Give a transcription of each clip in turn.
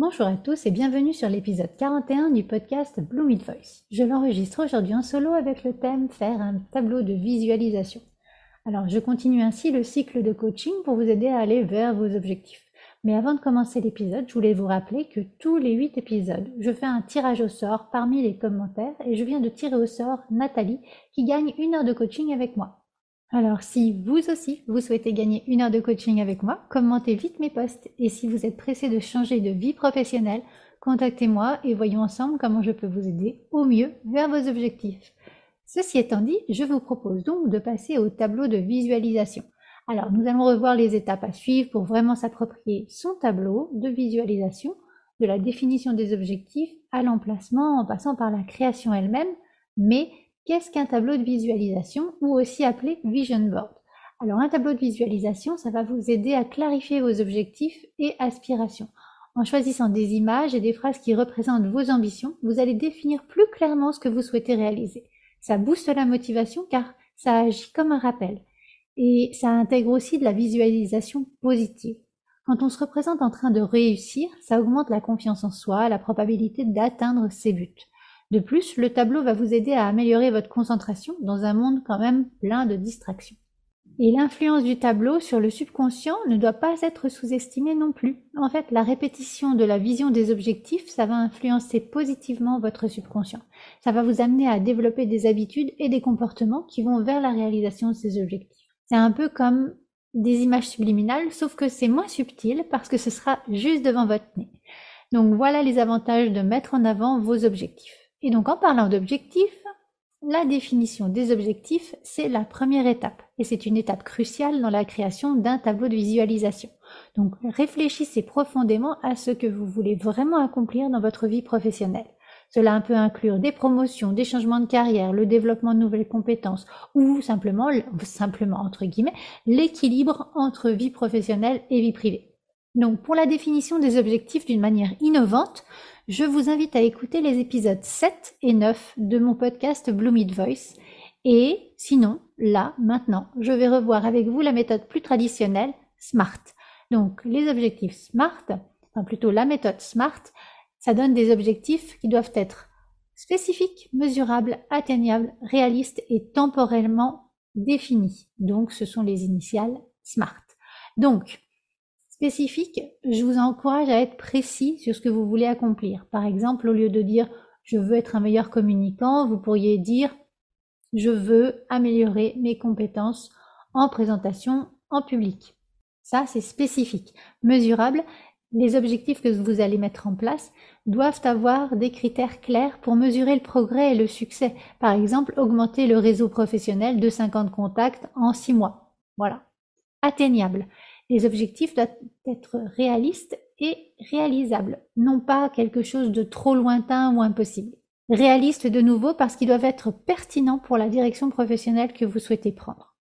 Bonjour à tous et bienvenue sur l'épisode 41 du podcast Blue Mid Voice. Je l'enregistre aujourd'hui en solo avec le thème faire un tableau de visualisation. Alors je continue ainsi le cycle de coaching pour vous aider à aller vers vos objectifs. Mais avant de commencer l'épisode, je voulais vous rappeler que tous les 8 épisodes, je fais un tirage au sort parmi les commentaires et je viens de tirer au sort Nathalie qui gagne une heure de coaching avec moi. Alors si vous aussi, vous souhaitez gagner une heure de coaching avec moi, commentez vite mes posts et si vous êtes pressé de changer de vie professionnelle, contactez-moi et voyons ensemble comment je peux vous aider au mieux vers vos objectifs. Ceci étant dit, je vous propose donc de passer au tableau de visualisation. Alors nous allons revoir les étapes à suivre pour vraiment s'approprier son tableau de visualisation, de la définition des objectifs à l'emplacement en passant par la création elle-même, mais Qu'est-ce qu'un tableau de visualisation ou aussi appelé vision board Alors un tableau de visualisation, ça va vous aider à clarifier vos objectifs et aspirations. En choisissant des images et des phrases qui représentent vos ambitions, vous allez définir plus clairement ce que vous souhaitez réaliser. Ça booste la motivation car ça agit comme un rappel. Et ça intègre aussi de la visualisation positive. Quand on se représente en train de réussir, ça augmente la confiance en soi, la probabilité d'atteindre ses buts. De plus, le tableau va vous aider à améliorer votre concentration dans un monde quand même plein de distractions. Et l'influence du tableau sur le subconscient ne doit pas être sous-estimée non plus. En fait, la répétition de la vision des objectifs, ça va influencer positivement votre subconscient. Ça va vous amener à développer des habitudes et des comportements qui vont vers la réalisation de ces objectifs. C'est un peu comme des images subliminales, sauf que c'est moins subtil parce que ce sera juste devant votre nez. Donc voilà les avantages de mettre en avant vos objectifs. Et donc en parlant d'objectifs, la définition des objectifs, c'est la première étape et c'est une étape cruciale dans la création d'un tableau de visualisation. Donc réfléchissez profondément à ce que vous voulez vraiment accomplir dans votre vie professionnelle. Cela peut inclure des promotions, des changements de carrière, le développement de nouvelles compétences ou simplement, simplement entre guillemets, l'équilibre entre vie professionnelle et vie privée. Donc pour la définition des objectifs d'une manière innovante, je vous invite à écouter les épisodes 7 et 9 de mon podcast Blue Mid Voice. Et sinon, là, maintenant, je vais revoir avec vous la méthode plus traditionnelle, SMART. Donc, les objectifs SMART, enfin plutôt la méthode SMART, ça donne des objectifs qui doivent être spécifiques, mesurables, atteignables, réalistes et temporellement définis. Donc, ce sont les initiales SMART. Donc, spécifique, je vous encourage à être précis sur ce que vous voulez accomplir. Par exemple, au lieu de dire je veux être un meilleur communicant, vous pourriez dire je veux améliorer mes compétences en présentation en public. Ça, c'est spécifique. Mesurable, les objectifs que vous allez mettre en place doivent avoir des critères clairs pour mesurer le progrès et le succès. Par exemple, augmenter le réseau professionnel de 50 contacts en 6 mois. Voilà. Atteignable. Les objectifs doivent être réalistes et réalisables, non pas quelque chose de trop lointain ou impossible. Réalistes de nouveau parce qu'ils doivent être pertinents pour la direction professionnelle que vous souhaitez prendre.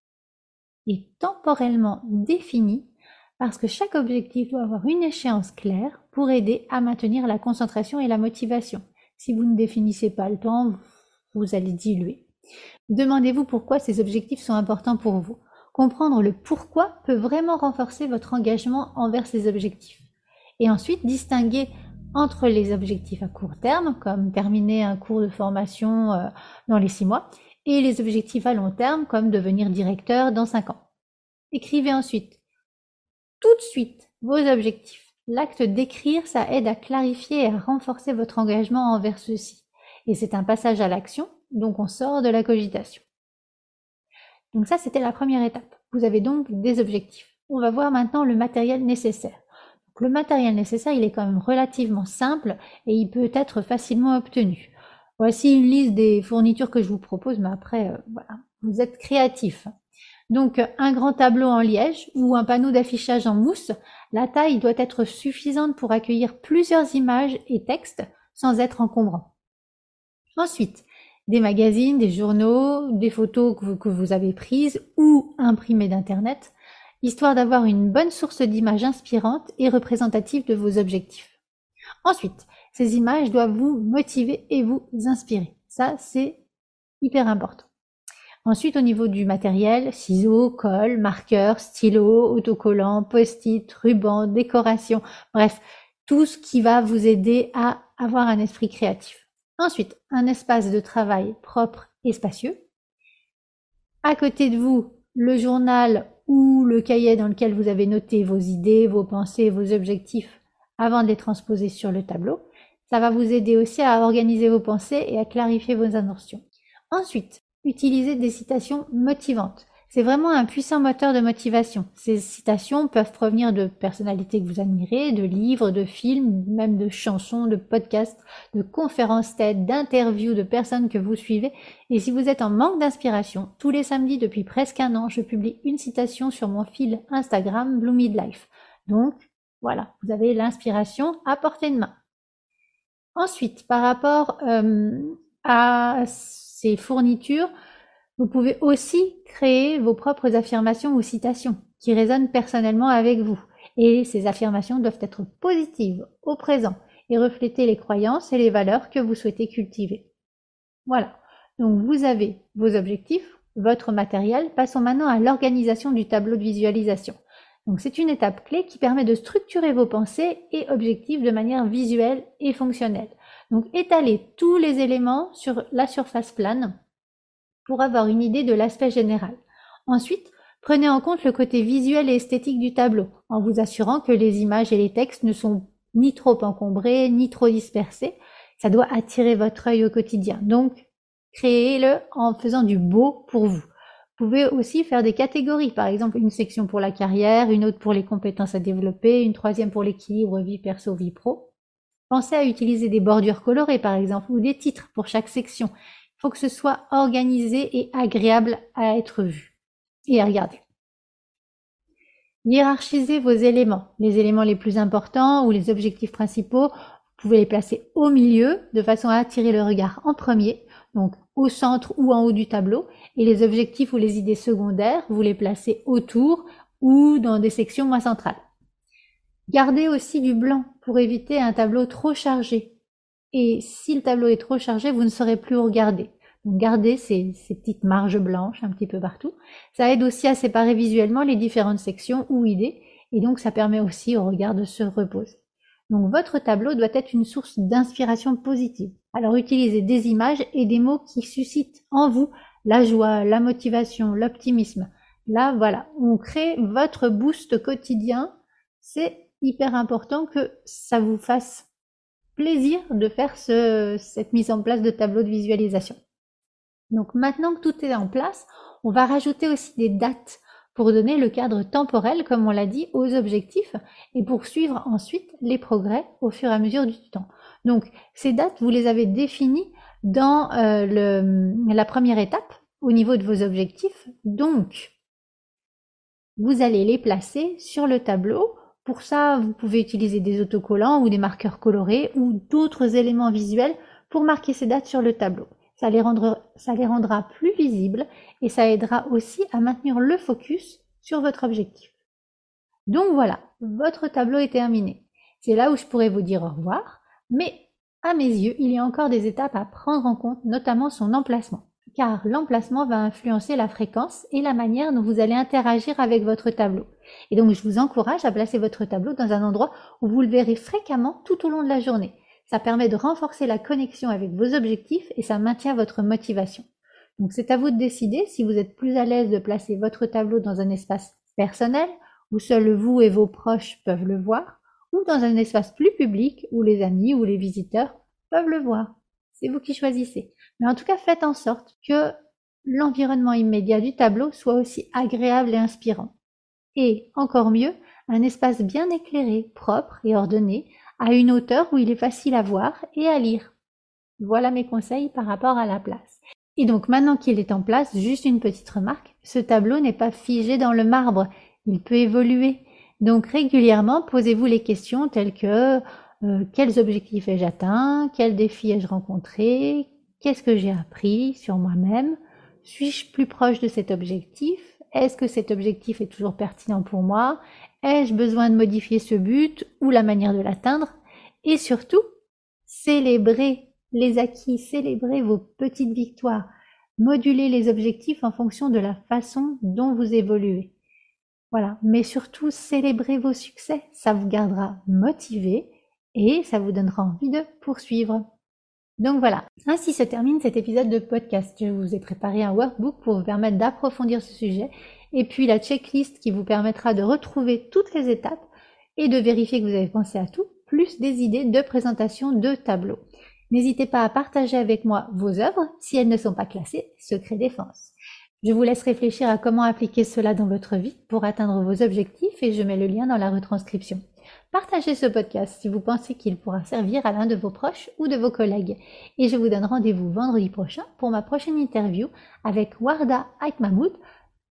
Et temporellement définis parce que chaque objectif doit avoir une échéance claire pour aider à maintenir la concentration et la motivation. Si vous ne définissez pas le temps, vous allez diluer. Demandez-vous pourquoi ces objectifs sont importants pour vous. Comprendre le pourquoi peut vraiment renforcer votre engagement envers ces objectifs. Et ensuite, distinguer entre les objectifs à court terme, comme terminer un cours de formation euh, dans les six mois, et les objectifs à long terme, comme devenir directeur dans cinq ans. Écrivez ensuite tout de suite vos objectifs. L'acte d'écrire, ça aide à clarifier et à renforcer votre engagement envers ceux-ci. Et c'est un passage à l'action, donc on sort de la cogitation. Donc ça, c'était la première étape. Vous avez donc des objectifs. On va voir maintenant le matériel nécessaire. le matériel nécessaire, il est quand même relativement simple et il peut être facilement obtenu. Voici une liste des fournitures que je vous propose, mais après, euh, voilà, vous êtes créatif. Donc un grand tableau en liège ou un panneau d'affichage en mousse, la taille doit être suffisante pour accueillir plusieurs images et textes sans être encombrant. Ensuite, des magazines, des journaux, des photos que vous, avez prises ou imprimées d'Internet, histoire d'avoir une bonne source d'images inspirantes et représentatives de vos objectifs. Ensuite, ces images doivent vous motiver et vous inspirer. Ça, c'est hyper important. Ensuite, au niveau du matériel, ciseaux, colle, marqueurs, stylos, autocollants, post-it, rubans, décoration, bref, tout ce qui va vous aider à avoir un esprit créatif. Ensuite, un espace de travail propre et spacieux. À côté de vous, le journal ou le cahier dans lequel vous avez noté vos idées, vos pensées, vos objectifs avant de les transposer sur le tableau. Ça va vous aider aussi à organiser vos pensées et à clarifier vos intentions. Ensuite, Utilisez des citations motivantes. C'est vraiment un puissant moteur de motivation. Ces citations peuvent provenir de personnalités que vous admirez, de livres, de films, même de chansons, de podcasts, de conférences TED, d'interviews de personnes que vous suivez. Et si vous êtes en manque d'inspiration, tous les samedis depuis presque un an, je publie une citation sur mon fil Instagram Blue Midlife. Donc, voilà, vous avez l'inspiration à portée de main. Ensuite, par rapport euh, à ces fournitures, vous pouvez aussi créer vos propres affirmations ou citations qui résonnent personnellement avec vous. Et ces affirmations doivent être positives au présent et refléter les croyances et les valeurs que vous souhaitez cultiver. Voilà. Donc vous avez vos objectifs, votre matériel. Passons maintenant à l'organisation du tableau de visualisation. Donc c'est une étape clé qui permet de structurer vos pensées et objectifs de manière visuelle et fonctionnelle. Donc étalez tous les éléments sur la surface plane pour avoir une idée de l'aspect général. Ensuite, prenez en compte le côté visuel et esthétique du tableau, en vous assurant que les images et les textes ne sont ni trop encombrés, ni trop dispersés. Ça doit attirer votre œil au quotidien. Donc, créez-le en faisant du beau pour vous. Vous pouvez aussi faire des catégories, par exemple une section pour la carrière, une autre pour les compétences à développer, une troisième pour l'équilibre vie perso, vie pro. Pensez à utiliser des bordures colorées, par exemple, ou des titres pour chaque section. Faut que ce soit organisé et agréable à être vu et à regarder. Hiérarchisez vos éléments. Les éléments les plus importants ou les objectifs principaux, vous pouvez les placer au milieu de façon à attirer le regard en premier, donc au centre ou en haut du tableau. Et les objectifs ou les idées secondaires, vous les placez autour ou dans des sections moins centrales. Gardez aussi du blanc pour éviter un tableau trop chargé. Et si le tableau est trop chargé, vous ne saurez plus regarder. Donc gardez ces, ces, petites marges blanches un petit peu partout. Ça aide aussi à séparer visuellement les différentes sections ou idées, et donc ça permet aussi au regard de se reposer. Donc votre tableau doit être une source d'inspiration positive. Alors utilisez des images et des mots qui suscitent en vous la joie, la motivation, l'optimisme. Là, voilà, on crée votre boost quotidien. C'est hyper important que ça vous fasse plaisir de faire cette mise en place de tableau de visualisation. Donc maintenant que tout est en place, on va rajouter aussi des dates pour donner le cadre temporel, comme on l'a dit, aux objectifs et pour suivre ensuite les progrès au fur et à mesure du temps. Donc ces dates, vous les avez définies dans euh, le, la première étape au niveau de vos objectifs. Donc, vous allez les placer sur le tableau pour ça, vous pouvez utiliser des autocollants ou des marqueurs colorés ou d'autres éléments visuels pour marquer ces dates sur le tableau. Ça les, rendra, plus visibles et ça aidera aussi à maintenir le focus sur votre objectif. Donc voilà, votre tableau est terminé. C'est là où je pourrais vous dire au revoir, mais à mes yeux, il y a encore des étapes à prendre en compte, notamment son emplacement car l'emplacement va influencer la fréquence et la manière dont vous allez interagir avec votre tableau. Et donc je vous encourage à placer votre tableau dans un endroit où vous le verrez fréquemment tout au long de la journée. Ça permet de renforcer la connexion avec vos objectifs et ça maintient votre motivation. Donc c'est à vous de décider si vous êtes plus à l'aise de placer votre tableau dans un espace personnel où seul vous et vos proches peuvent le voir ou dans un espace plus public où les amis ou les visiteurs peuvent le voir. C'est vous qui choisissez. Mais en tout cas, faites en sorte que l'environnement immédiat du tableau soit aussi agréable et inspirant. Et, encore mieux, un espace bien éclairé, propre et ordonné, à une hauteur où il est facile à voir et à lire. Voilà mes conseils par rapport à la place. Et donc maintenant qu'il est en place, juste une petite remarque, ce tableau n'est pas figé dans le marbre, il peut évoluer. Donc régulièrement, posez-vous les questions telles que euh, quels objectifs ai-je atteints, quels défis ai-je rencontrés, qu'est-ce que j'ai appris sur moi-même? Suis-je plus proche de cet objectif? Est-ce que cet objectif est toujours pertinent pour moi? Ai-je besoin de modifier ce but ou la manière de l'atteindre? Et surtout, célébrez les acquis, célébrez vos petites victoires, modulez les objectifs en fonction de la façon dont vous évoluez. Voilà, mais surtout célébrez vos succès, ça vous gardera motivé et ça vous donnera envie de poursuivre. Donc voilà, ainsi se termine cet épisode de podcast. Je vous ai préparé un workbook pour vous permettre d'approfondir ce sujet et puis la checklist qui vous permettra de retrouver toutes les étapes et de vérifier que vous avez pensé à tout, plus des idées de présentation de tableaux. N'hésitez pas à partager avec moi vos œuvres si elles ne sont pas classées secret défense. Je vous laisse réfléchir à comment appliquer cela dans votre vie pour atteindre vos objectifs et je mets le lien dans la retranscription. Partagez ce podcast si vous pensez qu'il pourra servir à l'un de vos proches ou de vos collègues. Et je vous donne rendez-vous vendredi prochain pour ma prochaine interview avec Warda Aitmahmoud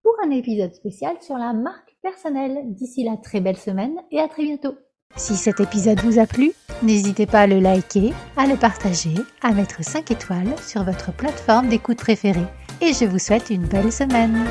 pour un épisode spécial sur la marque personnelle. D'ici là, très belle semaine et à très bientôt. Si cet épisode vous a plu, n'hésitez pas à le liker, à le partager, à mettre 5 étoiles sur votre plateforme d'écoute préférée. Et je vous souhaite une belle semaine.